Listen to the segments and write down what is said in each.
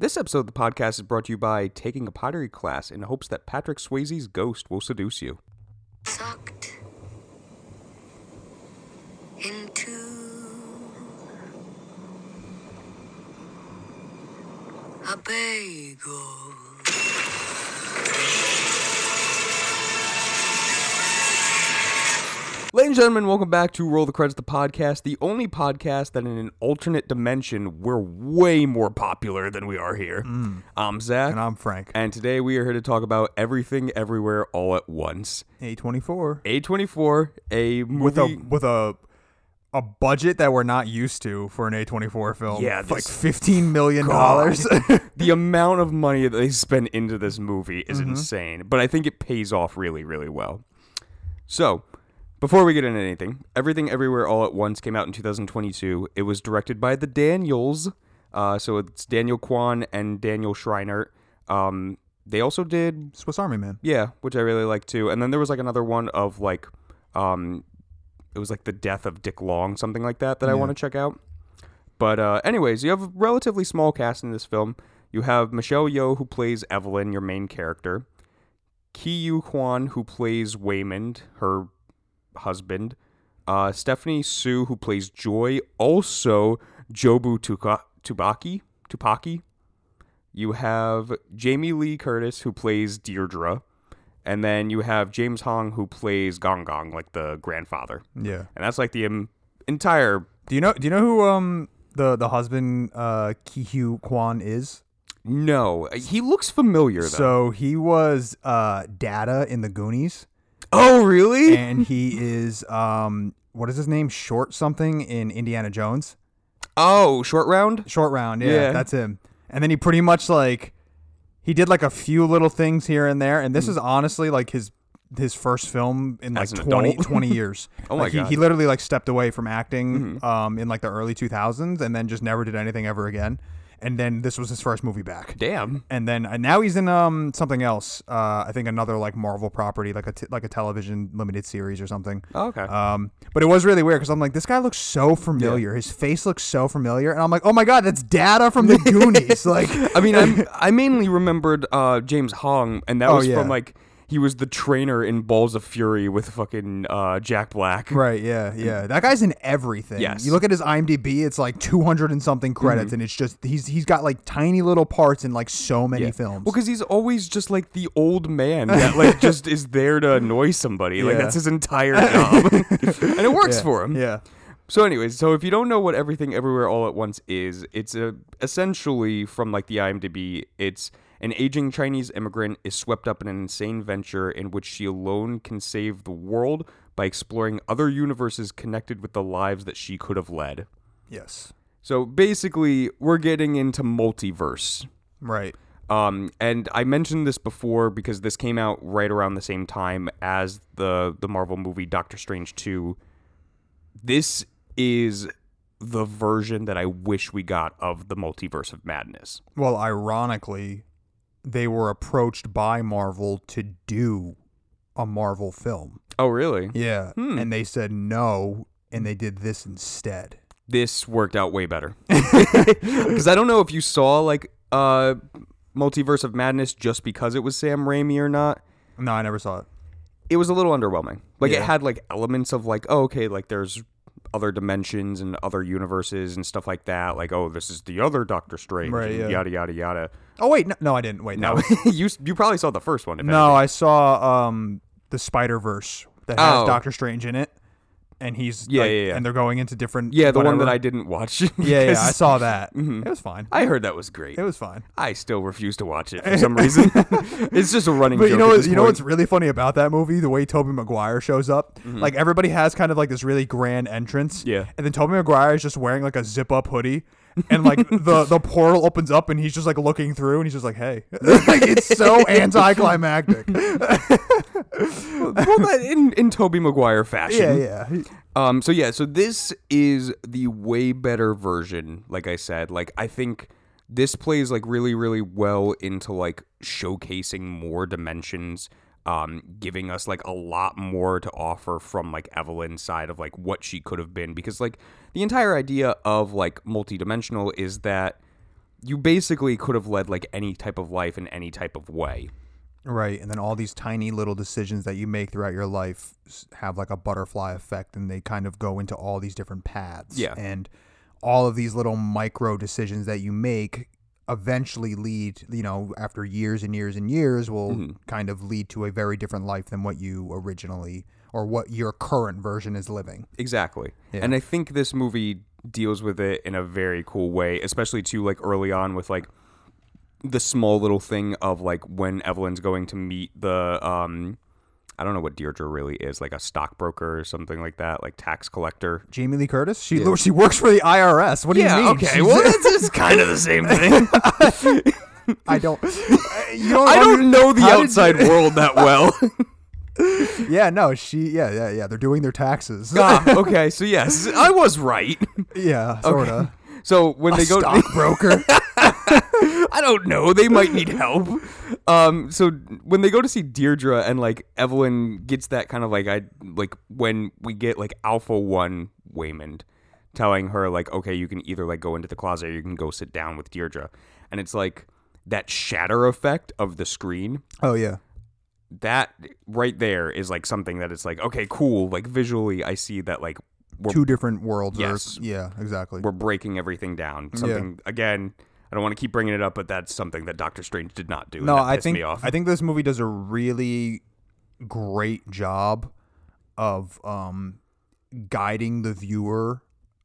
This episode of the podcast is brought to you by taking a pottery class in hopes that Patrick Swayze's ghost will seduce you. sucked into a bagel. Ladies and gentlemen, welcome back to Roll the Credits, the podcast, the only podcast that in an alternate dimension we're way more popular than we are here. I'm Zach, And I'm Frank. and today we are here to talk about everything, everywhere, all at once. A24 A24, a movie. with a with a a budget that we're not used to for an A24 film. Yeah, It's like 15 million dollars. the amount of money that they spend into this movie is Mm-hmm. insane, but I think it pays off really, really well. So, before we get into anything, Everything Everywhere All at Once came out in 2022. It was directed by the Daniels. Uh, so it's Daniel Kwan and Daniel Scheinert. Um, they also did, Swiss Army Man. yeah, which I really like too. And then there was like another one of like, um, it was like the death of Dick Long, something like that, that I want to check out. But uh, anyways, you have a relatively small cast in this film. You have Michelle Yeoh who plays Evelyn, your main character. Ke Huy Quan who plays Waymond, her husband. Uh, Stephanie Hsu who plays Joy. Also Jobu Tuka- Tubaki. Tupaki. You have Jamie Lee Curtis who plays Deirdre. And then you have James Hong who plays Gong Gong, like the grandfather. Yeah. And that's like the um, entire Do you know do you know who um the the husband uh Ke Huy Quan is? No, he looks familiar though. So he was uh Data in the Goonies oh, really? and he is um what is his name? Short something in Indiana Jones. oh, short round. Short round, yeah, Yeah. that's him. And then he pretty much like he did like a few little things here and there, and this is honestly like his his first film in like Hmm. As an 20, adult? 20 years. Oh my like, God. Mm-hmm. He, he literally like stepped away from acting um in like the early 2000s and then just never did anything ever again. And then this was his first movie back. Damn. And then uh, now he's in um something else. Uh, I think another like Marvel property, like a t- like a television limited series or something. Oh, okay. Um, but it was really weird because I'm like, this guy looks so familiar. His face looks so familiar, and I'm like, oh my god, that's Data from the Goonies. like, I mean, I'm, I mainly remembered uh, James Hong, and that Oh, was yeah. from like he was the trainer in Balls of Fury with fucking uh, Jack Black. right? Yeah, yeah. That guy's in everything. Yes. Mm-hmm. You look at his IMDb; it's like 200 and something credits, and it's just he's he's got like tiny little parts in like so many Yeah. films. Well, because he's always just like the old man that like just is there to annoy somebody. Like that's his entire job, and it works yeah, for him. Yeah. So, anyways, so if you don't know what Everything Everywhere All at Once is, it's a, essentially from like the IMDb, it's an aging Chinese immigrant is swept up in an insane venture in which she alone can save the world by exploring other universes connected with the lives that she could have led. Yes. So basically, we're getting into multiverse. Right. Um, and I mentioned this before because this came out right around the same time as the the Marvel movie Doctor Strange 2. This is the version that I wish we got of the multiverse of madness. Well, ironically, they were approached by Marvel to do a Marvel film. Oh, really? Yeah. Hmm. And they said no, and they did this instead. This worked out way better. Because I don't know if you saw like uh Multiverse of Madness just because it was Sam Raimi or not. No, I never saw it. it was a little underwhelming. Like it had like elements of like, oh, okay, like there's other dimensions and other universes and stuff like that. Like, oh, this is the other Doctor Strange, Right, yeah. yada yada yada. Oh wait, no, no I didn't. Wait, No, you you probably saw the first one. No, I saw um the Spider Verse that has Oh. Doctor Strange in it, and he's Yeah, like- yeah, yeah. and they're going into different. yeah, the one that. I didn't watch. Yeah, yeah, I saw that. Mhm. It was fine. I heard that was great. It was fine. I still refuse to watch it for some reason. it's just a running. But joke you know at what? this You know what's really funny about that movie? The way Tobey Maguire shows up. Like everybody has kind of like this really grand entrance. Yeah. And then Tobey Maguire is just wearing like a zip up hoodie. And like the the portal opens up and he's just like looking through and he's just like, hey. like it's so anticlimactic. well, that in in Tobey Maguire fashion. yeah, yeah. Um. So yeah. So this is the way better version. Like I said, like I think this plays like really, really well into like showcasing more dimensions. Um, giving us like a lot more to offer from like Evelyn's side of like what she could have been because like the entire idea of like multidimensional is that you basically could have led like any type of life in any type of way. Right, and then all these tiny little decisions that you make throughout your life have like a butterfly effect, and they kind of go into all these different paths. Yeah. and all of these little micro decisions that you make eventually lead, you know, after years and years and years, will Mm-hmm. kind of lead to a very different life than what you originally or what your current version is living. Exactly. Yeah. And I think this movie deals with it in a very cool way, especially too like early on with like the small little thing of like when Evelyn's going to meet the um I don't know what Deirdre really is, like a stockbroker or something like that, like tax collector. Jamie Lee Curtis, she she works for the IRS. What do you mean? okay. She's- Well, that's it's kind of the same thing. I don't. You don't. I don't know the How did outside you- world that well. Yeah, no, she. Yeah, yeah, yeah. They're doing their taxes. ah, okay, so yes, I was right. yeah, sort of. So when they go Stockbroker. I don't know. They might need help. Um, so when they go to see Deirdre and like Evelyn gets that kind of like I like when we get like Alpha One Waymond telling her like, okay, you can either like go into the closet or you can go sit down with Deirdre, and it's like that shatter effect of the screen. oh yeah. That right there is like something that it's like, okay, cool. Like visually, I see that like we're Two different worlds. or- Yes. yeah, exactly. we're breaking everything down. Something again. I don't want to keep bringing it up, but that's something that Doctor Strange did not do. and No, I think me off. I think this movie does a really great job of um, guiding the viewer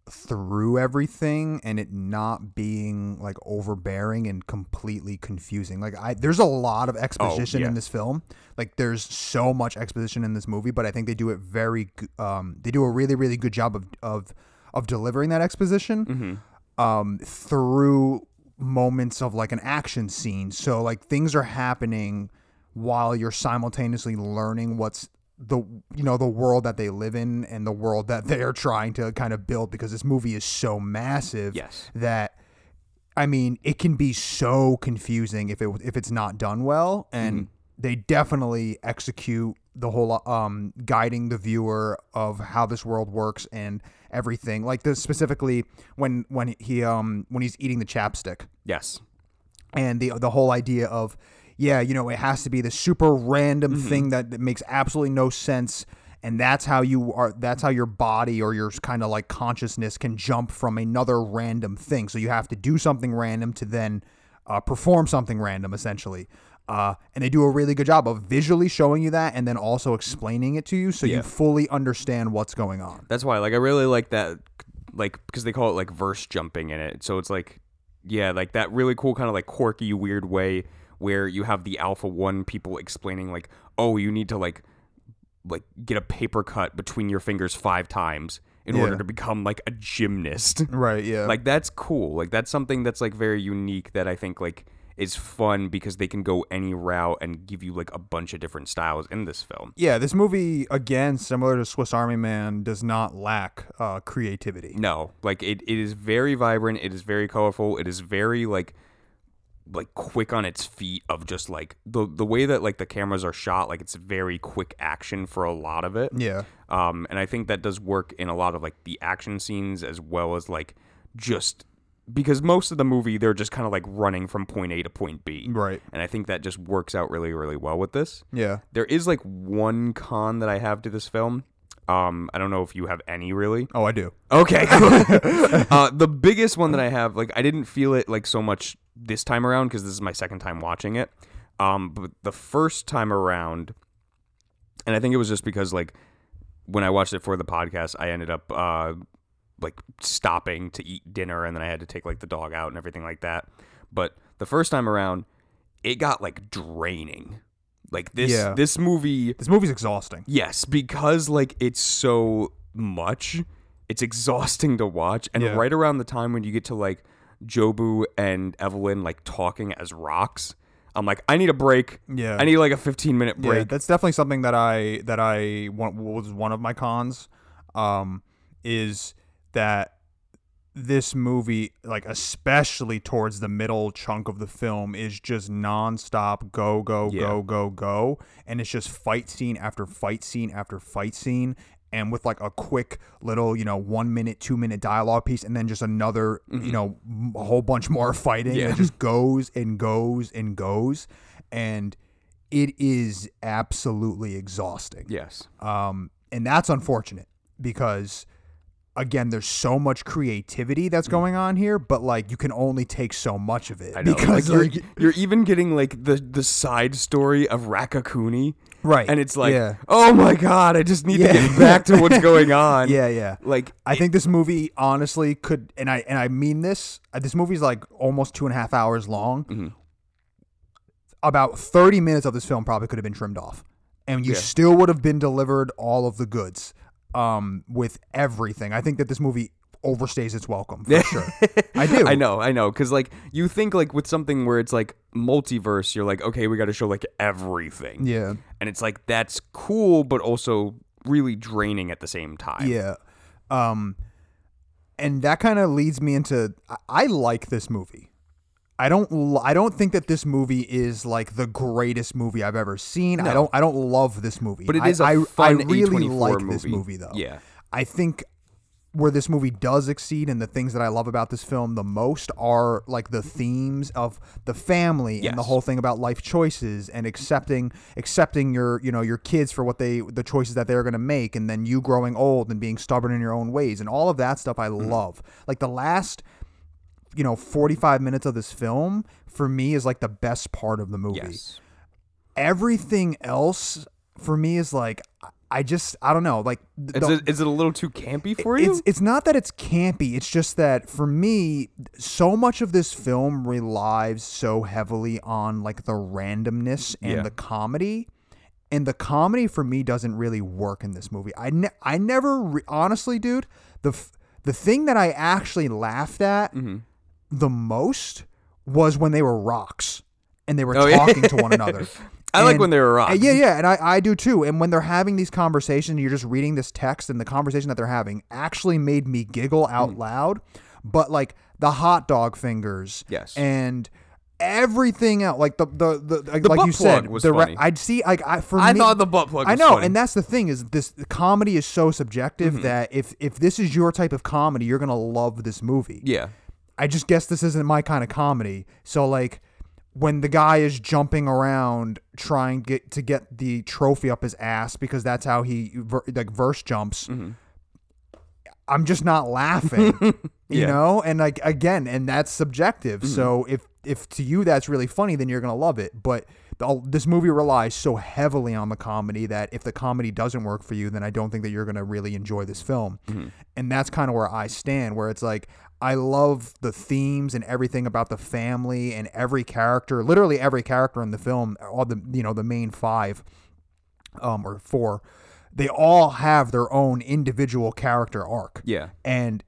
through everything and it not being like overbearing and completely confusing. Like I there's a lot of exposition yeah. in this film. Like there's so much exposition in this movie, but I think they do it very um they do a really really good job of of of delivering that exposition Mm-hmm. um through moments of like an action scene. So like things are happening while you're simultaneously learning what's the you know the world that they live in and the world that they are trying to kind of build because this movie is so massive Yes. that I mean it can be so confusing if it if it's not done well and mm-hmm. They definitely execute the whole um guiding the viewer of how this world works and everything. Like this specifically when when he um when he's eating the chapstick. Yes. and the the whole idea of yeah you know it has to be the super random thing that, that makes absolutely no sense and that's how you are that's how your body or your kind of like consciousness can jump from another random thing. So you have to do something random to then uh, perform something random essentially uh, and they do a really good job of visually showing you that and then also explaining it to you so Yeah. you fully understand what's going on That's why, like, I really like that, like, because they call it like verse jumping in it. So it's like, yeah, like that really cool kind of like quirky, weird way where you have the Alpha One people explaining like, oh, you need to like, like get a paper cut between your fingers five times in order to become like a gymnast. right yeah like that's cool. Like that's something that's like very unique that I think like is fun because they can go any route and give you like a bunch of different styles in this film. yeah this movie again similar to swiss army man does not lack uh, creativity No, like it, it is very vibrant. It is very colorful. It is very like like quick on its feet of just like the the way that like the cameras are shot. Like it's very quick action for a lot of it. yeah Um, and I think that does work in a lot of like the action scenes as well as like just because most of the movie they're just kind of like running from point A to point B. Right. And I think that just works out really really well with this. Yeah. There is like one con that I have to this film. Um, I don't know if you have any really. Oh, I do. Okay. uh, the biggest one that I have, like, I didn't feel it like so much this time around because this is my second time watching it. Um, but the first time around, and I think it was just because like when I watched it for the podcast, I ended up uh like stopping to eat dinner, and then I had to take like the dog out and everything like that. But the first time around, it got like draining. Like this, Yeah. this movie This movie's exhausting. Yes, because like it's so much, it's exhausting to watch. And Yeah. right around the time when you get to like Jobu and Evelyn like talking as rocks, I'm like, I need a break. Yeah. I need like a 15 minute Yeah, break. that's definitely something that I that I want was one of my cons. Um, is that this movie, like especially towards the middle chunk of the film, is just nonstop go go Yeah. go go go, and it's just fight scene after fight scene after fight scene, and with like a quick little, you know, one minute, two minute dialogue piece, and then just another, you know, a whole bunch more fighting. Mm-hmm. Yeah. It just goes and goes and goes, and it is absolutely exhausting. Yes. Um, and that's unfortunate because again, there's so much creativity that's going on here, but like you can only take so much of it Mm. I know. because like, like, you're, you're even getting like the the side story of Raccacoonie, right, and it's like, yeah, oh my god, I just need Yeah. to get back to what's going on. yeah, yeah. Like I think this movie honestly could, and I and I mean this. uh, This movie's like almost two and a half hours long. Mhm. About thirty minutes of this film probably could have been trimmed off, and you Yeah. still would have been delivered all of the goods um, with everything. I think that this movie overstays its welcome for sure. I do. I know, I know, because like you think like with something where it's like multiverse, you're like, okay, we got to show like everything, Yeah. and it's like that's cool, but also really draining at the same time. Yeah. Um and that kind of leads me into I, I like this movie. I don't I don't think that this movie is like the greatest movie I've ever seen. I don't I don't love this movie. but it I- is a I, fun I really A24 like movie. this movie though. Yeah, I think where this movie does exceed and the things that I love about this film the most are like the themes of the family and the whole thing about life choices and accepting accepting your you know your kids for what they the choices that they're going to make and then you growing old and being stubborn in your own ways and all of that stuff I Mm-hmm. love. Like the last you know 45 minutes of this film for me is like the best part of the movie yes, everything else for me is like I just I don't know like th- is the- it, is it a little too campy for you? it's it's not that it's campy. It's just that for me, so much of this film relies so heavily on like the randomness and Yeah. the comedy, and the comedy for me doesn't really work in this movie. I ne- I never re- honestly, dude, the f- the thing that I actually laughed at Mm-hmm. The most was when they were rocks and they were Oh, yeah. talking to one another. I like when they were rocks. Yeah, yeah, and I, I do too. And when they're having these conversations, you're just reading this text, and the conversation that they're having actually made me giggle out Mm. loud. But like the hot dog fingers, Yes. and everything else, like the the, the, like, The like butt you said, was the funny. I'd see like I for I me, thought the butt plug. I know, funny. and that's the thing is this the comedy is so subjective Mm-hmm. that if if this is your type of comedy, you're gonna love this movie. yeah, I just guess this isn't my kind of comedy. So like when the guy is jumping around trying get to get the trophy up his ass because that's how he ver- like verse jumps. Mm-hmm. I'm just not laughing, you Yeah. Mm-hmm. know, and like again, and that's subjective. So if if to you that's really funny, then you're gonna love it. But the, this movie relies so heavily on the comedy that if the comedy doesn't work for you, then I don't think that you're gonna really enjoy this film. Mm-hmm. And that's kind of where I stand, where it's like I love the themes and everything about the family and every character, literally every character in the film, all the you know the main five, um, or four, they all have their own individual character arc yeah. and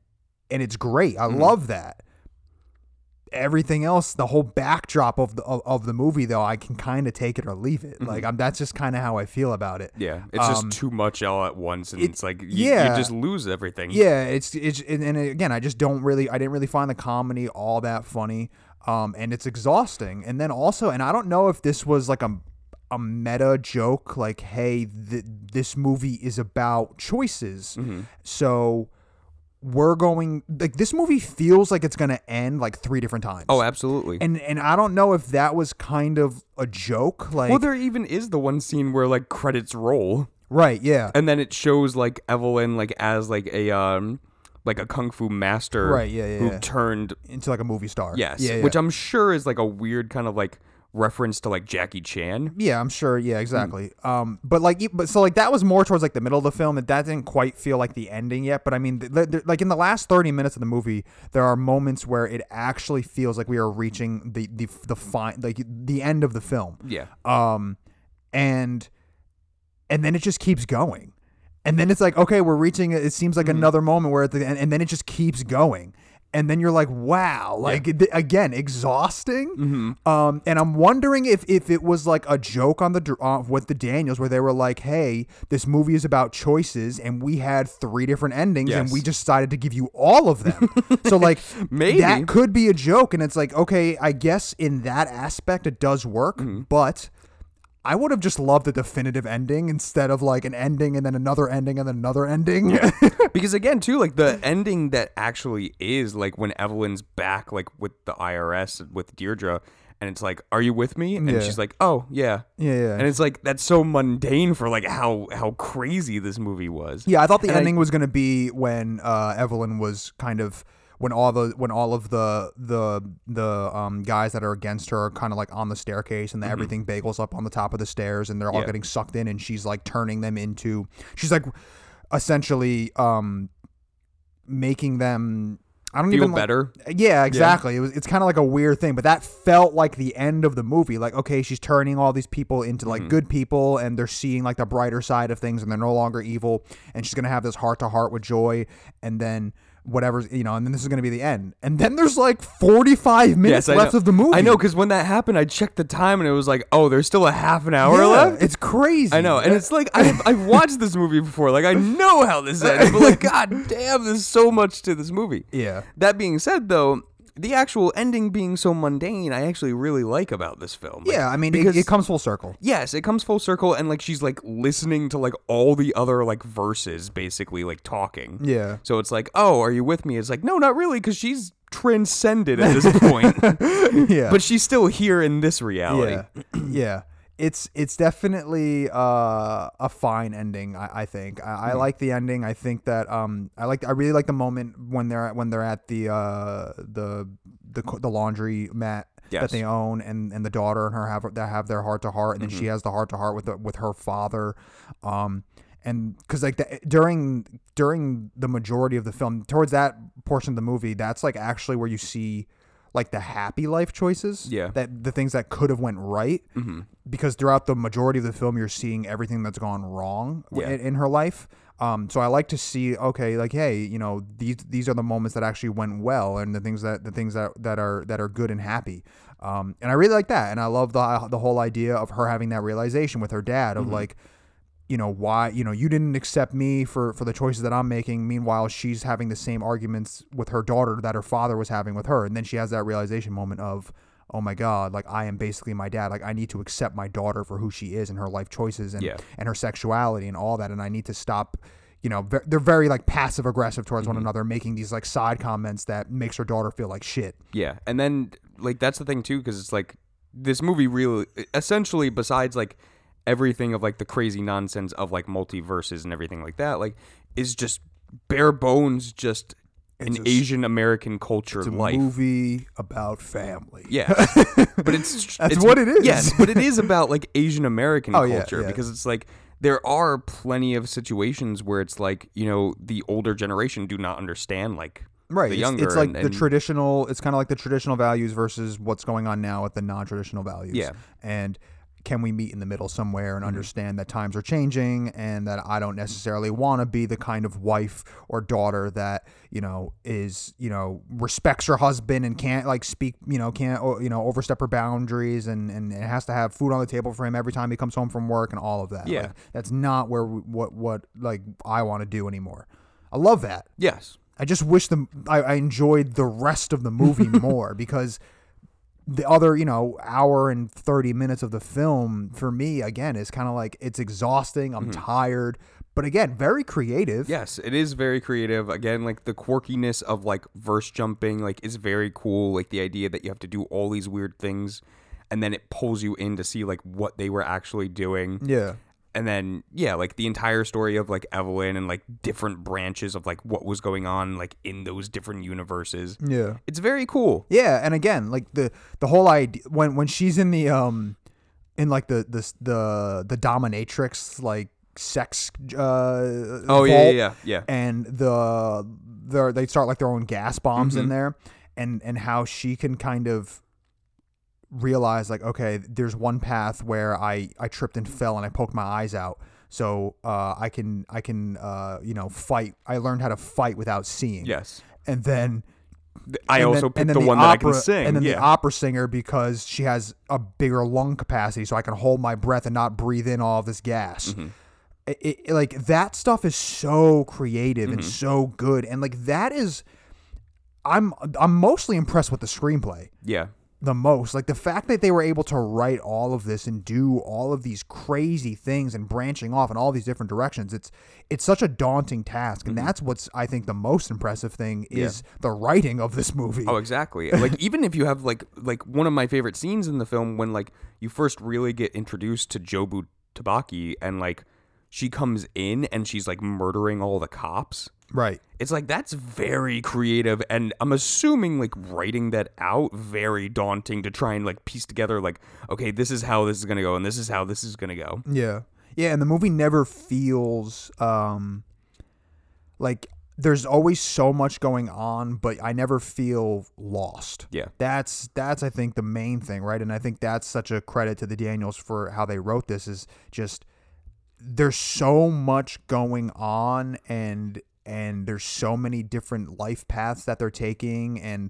and it's great. I Mm-hmm. love that. Everything else, the whole backdrop of the of, of the movie, though, I can kind of take it or leave it. Like I'm, that's just kind of how I feel about it. Mm-hmm. Yeah, it's Um, just too much all at once, and it- it's like you, yeah. you just lose everything. Yeah, it's it's and, and again, I just don't really, I didn't really find the comedy all that funny, um, and it's exhausting. And then also, and I don't know if this was like a a meta joke, like, hey, th- this movie is about choices, Mm-hmm. so we're going like this movie feels like it's gonna end like three different times. Oh, absolutely. and and I don't know if that was kind of a joke, like well, there even is the one scene where like credits roll, right, yeah, and then it shows like Evelyn like as like a um like a kung fu master, Right, yeah, yeah, who yeah. turned into like a movie star. yes, yeah, yeah. which I'm sure is like a weird kind of like reference to like Jackie Chan. Yeah, I'm sure. Yeah, exactly. Um, but like, but so like that was more towards like the middle of the film, and that didn't quite feel like the ending yet. But I mean, th- th- like in the last 30 minutes of the movie, there are moments where it actually feels like we are reaching the the the fine like the end of the film. Yeah, Um, and and then it just keeps going, and then it's like okay, we're reaching. It seems like another moment where at the end, and then it just keeps going. And then you're like, wow, like th- again, exhausting. Um, and I'm wondering if if it was like a joke on the uh, with the Daniels, where they were like, "Hey, this movie is about choices, and we had three different endings, and we just decided to give you all of them." so like, Maybe. that could be a joke, and it's like, okay, I guess in that aspect it does work, Mm-hmm. but I would have just loved a definitive ending instead of like an ending and then another ending and then another ending. because again too like the ending that actually is like when evelyn's back like with the irs with deirdre and it's like are you with me and Yeah. she's like oh yeah yeah, yeah. and it's like that's so mundane for like how how crazy this movie was Yeah, I thought the And I- ending was going to be when uh, Evelyn was kind of when all the when all of the the the um, guys that are against her are kind of like on the staircase and the everything bagels up on the top of the stairs and they're all Mm-hmm. Yeah. getting sucked in and she's like turning them into she's like essentially um making them I don't feel even like- better yeah, exactly. It was it's kind of like a weird thing, but that felt like the end of the movie. Like, okay, she's turning all these people into like Mm-hmm. good people and they're seeing like the brighter side of things and they're no longer evil and she's going to have this heart to heart with joy and then whatever's, you know, and then this is going to be the end. And then there's like 45 minutes I left know. of the movie. I know because when that happened, I checked the time and it was like, oh, there's still a half an hour Yeah, left. It's crazy. I know, and it's like I've, I've watched this movie before. Like I know how this ends, but like, god damn, there's so much to this movie. Yeah. That being said, though, the actual ending being so mundane, I actually really like about this film. Like, Yeah, I mean, because it, it comes full circle. yes, it comes full circle, and like she's like listening to like all the other like verses, basically like talking. Yeah. So it's like, oh, are you with me? It's like, no, not really, because she's transcended at this point. Yeah. but she's still here in this reality. Yeah, yeah. It's it's definitely uh, a fine ending. I, I think I, I Hmm. like the ending. I think that um I like I really like the moment when they're at, when they're at the uh the the the laundry mat Yes. that they own and, and the daughter and her have that have their heart to heart and then Mm-hmm. she has the heart to heart with the, with her father um and because like the, during during the majority of the film towards that portion of the movie that's like actually where you see like the happy life choices Yeah. that the things that could have went right Mm-hmm. because throughout the majority of the film you're seeing everything that's gone wrong Yeah. in, in her life um, so I like to see okay like hey you know these these are the moments that actually went well and the things that the things that that are that are good and happy um, and I really like that and I love the the whole idea of her having that realization with her dad of Mm-hmm. like you know why you know you didn't accept me for for the choices that I'm making. Meanwhile she's having the same arguments with her daughter that her father was having with her. And then she has that realization moment of oh my god like I am basically my dad. Like I need to accept my daughter for who she is and her life choices and Yeah. and her sexuality and all that. And I need to stop you know ve- they're very like passive aggressive towards Mm-hmm. one another making these like side comments that makes her daughter feel like shit. Yeah, and then like that's the thing too, because it's like this movie really, essentially, besides like everything of like the crazy nonsense of like multiverses and everything like that, like is just bare bones, just It's an Asian American culture it's a life. movie about family Yeah, but it's That's it's- what it is. Yes, but it is about like Asian American Oh, culture yeah. because it's like there are plenty of situations where it's like you know the older generation do not understand like right the it's, younger it's like and- the traditional it's kind of like the traditional values versus what's going on now with the non-traditional values Yeah. And can we meet in the middle somewhere and mm-hmm. understand that times are changing and that I don't necessarily want to be the kind of wife or daughter that you know is you know respects her husband and can't like speak you know can't you know overstep her boundaries and and it has to have food on the table for him every time he comes home from work and all of that. Yeah. Like, that's not where we, what what like I want to do anymore. I love that. Yes. I just wish the I, I enjoyed the rest of the movie more because the other you know hour and 30 minutes of the film for me again is kind of like it's exhausting i'm mm-hmm. tired but again very creative Yes, it is very creative. Again, like the quirkiness of like verse jumping, like is very cool. Like the idea that you have to do all these weird things, and then it pulls you in to see like what they were actually doing. yeah And then yeah, like the entire story of like Evelyn and like different branches of like what was going on like in those different universes. yeah It's very cool. yeah and again like the the whole idea when when she's in the um in like the the the the dominatrix like sex uh Oh yeah, vault, yeah, yeah, yeah. and the the they start like their own gas bombs in Mhm. there and and how she can kind of realize like okay there's one path where i i tripped and fell and i poked my eyes out so uh i can i can uh you know fight i learned how to fight without seeing Yes. and then I and also then- and picked then the, one that I opera, can sing. and then yeah. the opera singer because she has a bigger lung capacity so i can hold my breath and not breathe in all this gas Mm-hmm. it, it- like that stuff is so creative Mm-hmm. and so good and like that is i'm i'm mostly impressed with the screenplay yeah. The most. Like the fact that they were able to write all of this and do all of these crazy things and branching off in all these different directions. It's it's such a daunting task, and mm-hmm. that's what's I think the most impressive thing is the writing of this movie. Oh, exactly. like even if you have like like one of my favorite scenes in the film when like you first really get introduced to Jobu Tabaki and like she comes in and she's like murdering all the cops. Right. It's like that's very creative and I'm assuming like writing that out very daunting to try and like piece together like okay, this is how this is going to go and this is how this is going to go. Yeah. Yeah, and the movie never feels um like there's always so much going on, but I never feel lost. Yeah. That's that's I think the main thing, right? And I think that's such a credit to the Daniels for how they wrote this is just there's so much going on and and there's so many different life paths that they're taking and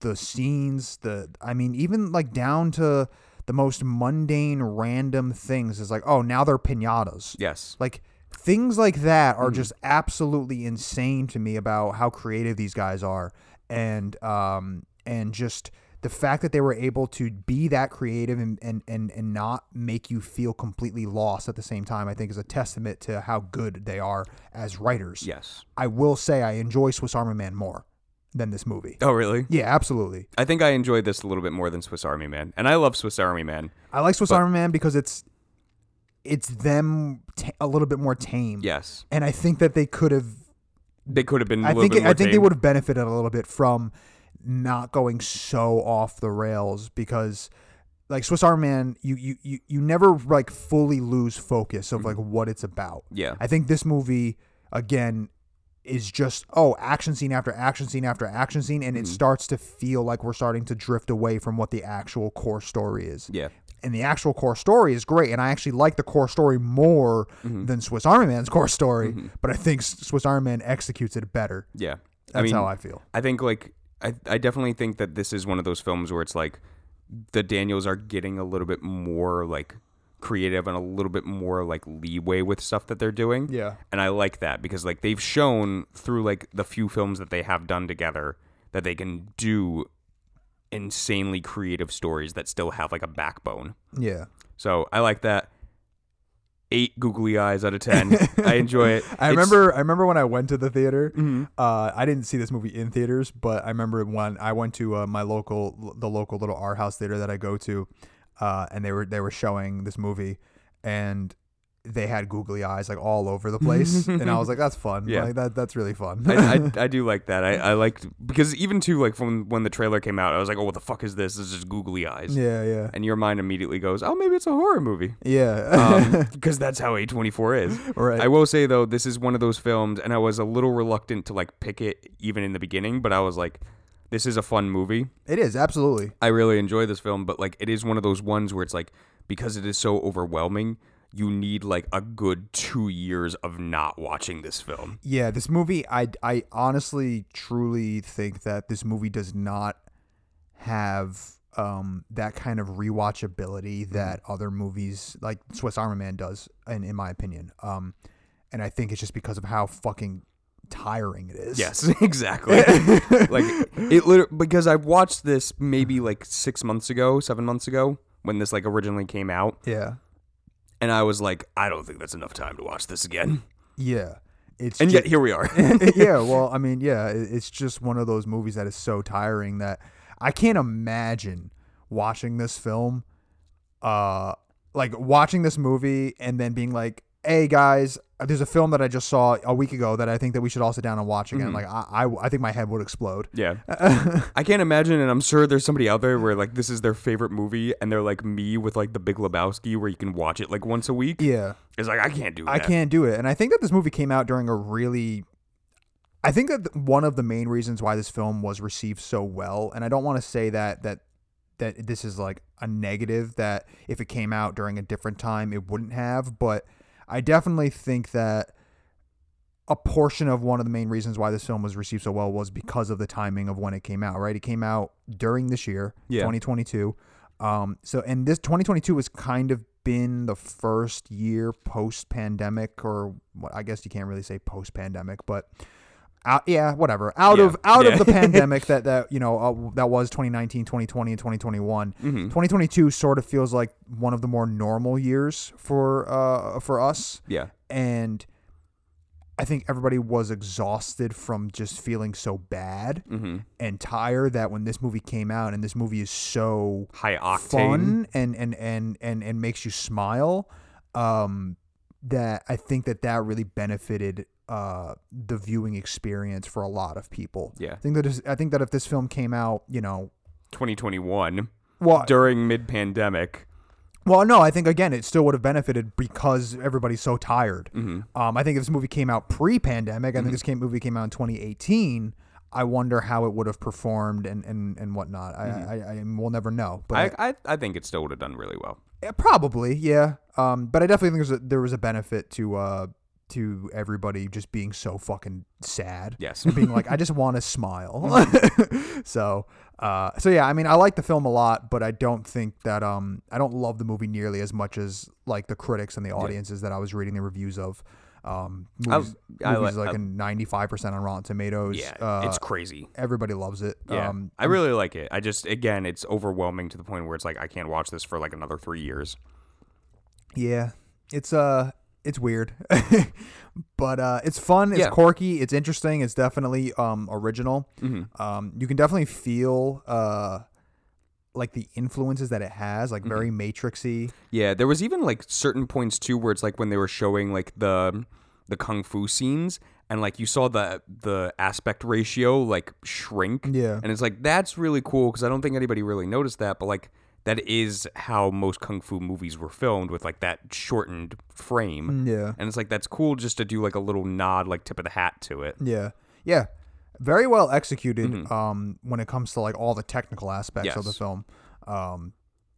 the scenes the i mean even like down to the most mundane random things is like oh now they're pinatas Yes. like things like that Mm-hmm. are just absolutely insane to me about how creative these guys are and um and just the fact that they were able to be that creative and, and, and, and not make you feel completely lost at the same time, I think is a testament to how good they are as writers. Yes. I will say I enjoy Swiss Army Man more than this movie. Oh, really? Yeah, absolutely. I think I enjoy this a little bit more than Swiss Army Man. And I love Swiss Army Man. I like Swiss But- Army Man because it's it's them ta a little bit more tame. Yes. And I think that they could have They could have been a I little think bit it, I think they would have benefited a little bit from not going so off the rails because like Swiss Army Man, you you you, you never like fully lose focus of like what it's about. Yeah. I think this movie again is just oh action scene after action scene after action scene and it Mm-hmm. starts to feel like we're starting to drift away from what the actual core story is Yeah. and the actual core story is great and i actually like the core story more Mm-hmm. than swiss army man's core story but i think S- swiss army man executes it better Yeah. that's how i feel I think like I I definitely think that this is one of those films where it's like the Daniels are getting a little bit more like creative and a little bit more like leeway with stuff that they're doing. Yeah. And I like that because like they've shown through like the few films that they have done together that they can do insanely creative stories that still have like a backbone. yeah So I like that. Eight googly eyes out of ten. I enjoy it. I It's- Mm-hmm. remember. I remember when I went to the theater. Uh, I didn't see this movie in theaters, but I remember when I went to uh, my local, the local little art house theater that I go to, uh, and they were they were showing this movie, and they had googly eyes like all over the place, and I was like, "That's fun. Yeah. Like that. That's really fun." I, I, I do like that. I, I liked because even too like from when the trailer came out, I was like, oh, what the fuck is this? This is just googly eyes. yeah, yeah, And your mind immediately goes, oh, maybe it's a horror movie. yeah. Um, because that's how A24 is. Right. I will say though, this is one of those films, and I was a little reluctant to like pick it even in the beginning, but I was like, this is a fun movie. it is absolutely. I really enjoy this film, but like it is one of those ones where it's like because it is so overwhelming, you need like a good two years of not watching this film. Yeah, this movie, I, I honestly, truly think that this movie does not have um, that kind of rewatchability that other movies like Swiss Army Man does, in, in my opinion. Um, and I think it's just because of how fucking tiring it is. Yes, exactly. like it literally because I watched this maybe like six months ago, seven months ago when this like originally came out, Yeah. And I was like, I don't think that's enough time to watch this again. Yeah. It's And ju- yet here we are. yeah, well, I mean, yeah, it's just one of those movies that is so tiring that I can't imagine watching this film, uh, like watching this movie and then being like, "Hey guys, there's a film that I just saw a week ago that I think that we should all sit down and watch again." Mm-hmm. Like, I, I, I think my head would explode. yeah, I can't imagine, and I'm sure there's somebody out there where like this is their favorite movie, and they're like me with like The Big Lebowski, where you can watch it like once a week. Yeah, It's like I can't do that. I can't do it, and I think that this movie came out during a really. I think that one of the main reasons why this film was received so well, and I don't want to say that that that this is like a negative that if it came out during a different time it wouldn't have, but I definitely think that a portion of one of the main reasons why this film was received so well was because of the timing of when it came out, right? It came out during this year, Yeah. 2022. Um, so and this 2022 has kind of been the first year post pandemic, or what I guess you can't really say post pandemic, but out, yeah, whatever. Out Yeah. of out Yeah. of the pandemic that that you know uh, that was 2019, 2020, and 2021. Mm-hmm. 2022 sort of feels like one of the more normal years for uh for us, Yeah. and I think everybody was exhausted from just feeling so bad Mm-hmm. and tired that when this movie came out and this movie is so High octane. fun and and and and and makes you smile um that i think that that really benefited uh the viewing experience for a lot of people Yeah. i think that is, i think that if this film came out you know 2021 well during mid-pandemic. well no i think again it still would have benefited because everybody's so tired Mm-hmm. um i think if this movie came out pre-pandemic i think this came, movie came out in 2018 I wonder how it would have performed and, and, and whatnot. I, I, I we'll never know. But Mm-hmm. I, I I think it still would have done really well. Yeah, probably, yeah. Um, but I definitely think there's a, there was a benefit to uh to everybody just being so fucking sad. Yes. And being like, I just want to smile. so, uh, so yeah. I mean, I like the film a lot, but I don't think that um I don't love the movie nearly as much as like the critics and the audiences that I was reading the reviews of. Um, movies, I movies like- like I- a ninety five percent on Rotten Tomatoes. Yeah, uh, it's crazy. everybody loves it. Yeah, Um, I really like it. I just again, it's overwhelming to the point where it's like I can't watch this for like another three years. Yeah, it's uh, it's weird, but uh, it's fun. It's Yeah. quirky. It's interesting. It's definitely um original. Mm-hmm. Um, you can definitely feel uh, like the influences that it has, like very Matrixy. Yeah, there was even like certain points too where it's like when they were showing like the the kung fu scenes and like you saw the the aspect ratio like shrink. Yeah. And it's like that's really cool because I don't think anybody really noticed that, but like that is how most kung fu movies were filmed with like that shortened frame. Yeah, And it's like that's cool just to do like a little nod, like tip of the hat to it. yeah, yeah. Very well executed. Um, when it comes to like all the technical aspects of the film. Um,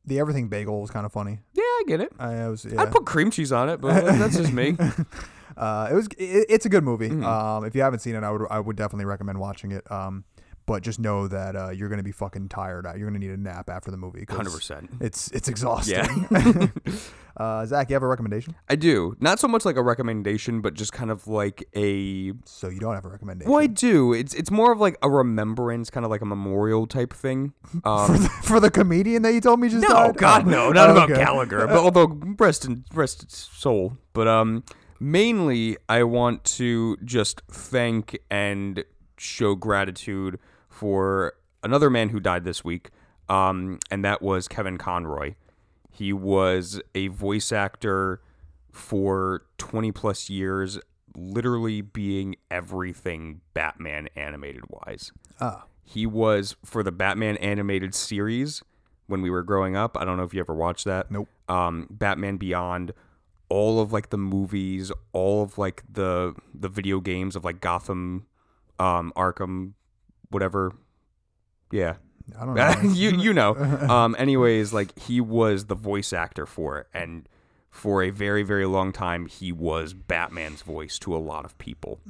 the everything bagel was kind of funny. Yeah, I get it. I was. Yeah. I'd put cream cheese on it, but that's just me. Uh, it was it, it's a good movie. Mm-hmm. Um, if you haven't seen it, I would I would definitely recommend watching it. Um, but just know that uh, you're gonna be fucking tired. Out. You're gonna need a nap after the movie. 100%. It's it's exhausting. Yeah. uh, Zach, you have a recommendation? I do. Not so much like a recommendation, but just kind of like a So you don't have a recommendation Well, I do. It's it's more of like a remembrance, kind of like a memorial type thing. for, Um, the, for the comedian that you told me just no, died? God, Oh. no, not Oh, about okay. Gallagher. But although rest in rest its soul. But um, mainly I want to just thank and show gratitude for another man who died this week. Um, and that was Kevin Conroy. He was a voice actor for 20 plus years, literally being everything Batman animated wise. Ah. He was for the Batman animated series when we were growing up. I don't know if you ever watched that. Nope. Um, Batman Beyond, all of like the movies, all of like the the video games of like Gotham, um, Arkham, whatever. Yeah, I don't know. you you know. Um, anyways, like he was the voice actor for it, and for a very very long time, he was Batman's voice to a lot of people.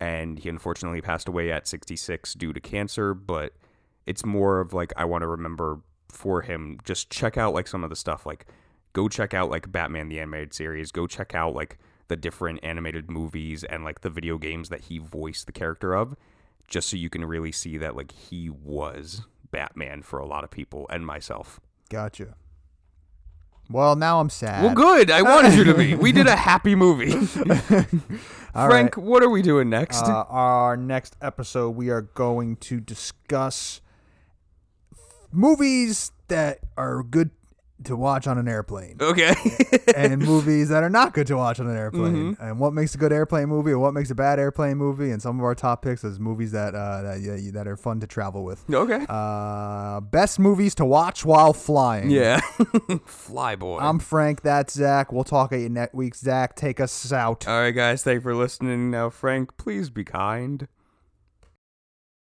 And he unfortunately passed away at 66 due to cancer. But it's more of like I want to remember for him. Just check out like some of the stuff. Like go check out like Batman the animated series. Go check out like the different animated movies and like the video games that he voiced the character of just so you can really see that like he was Batman for a lot of people and myself. Gotcha. Well, now I'm sad. Well, good. I wanted you to be. We did a happy movie. Frank, what are we doing next? Uh, our next episode, we are going to discuss movies that are good to watch on an airplane okay. and movies that are not good to watch on an airplane Mm-hmm. and what makes a good airplane movie and what makes a bad airplane movie and some of our top picks is movies that uh, that, yeah, that are fun to travel with okay. uh, best movies to watch while flying yeah. Flyboy. i'm frank that's zach we'll talk at you next week zach take us out All right, guys. Thank you for listening. Now, Frank, please be kind.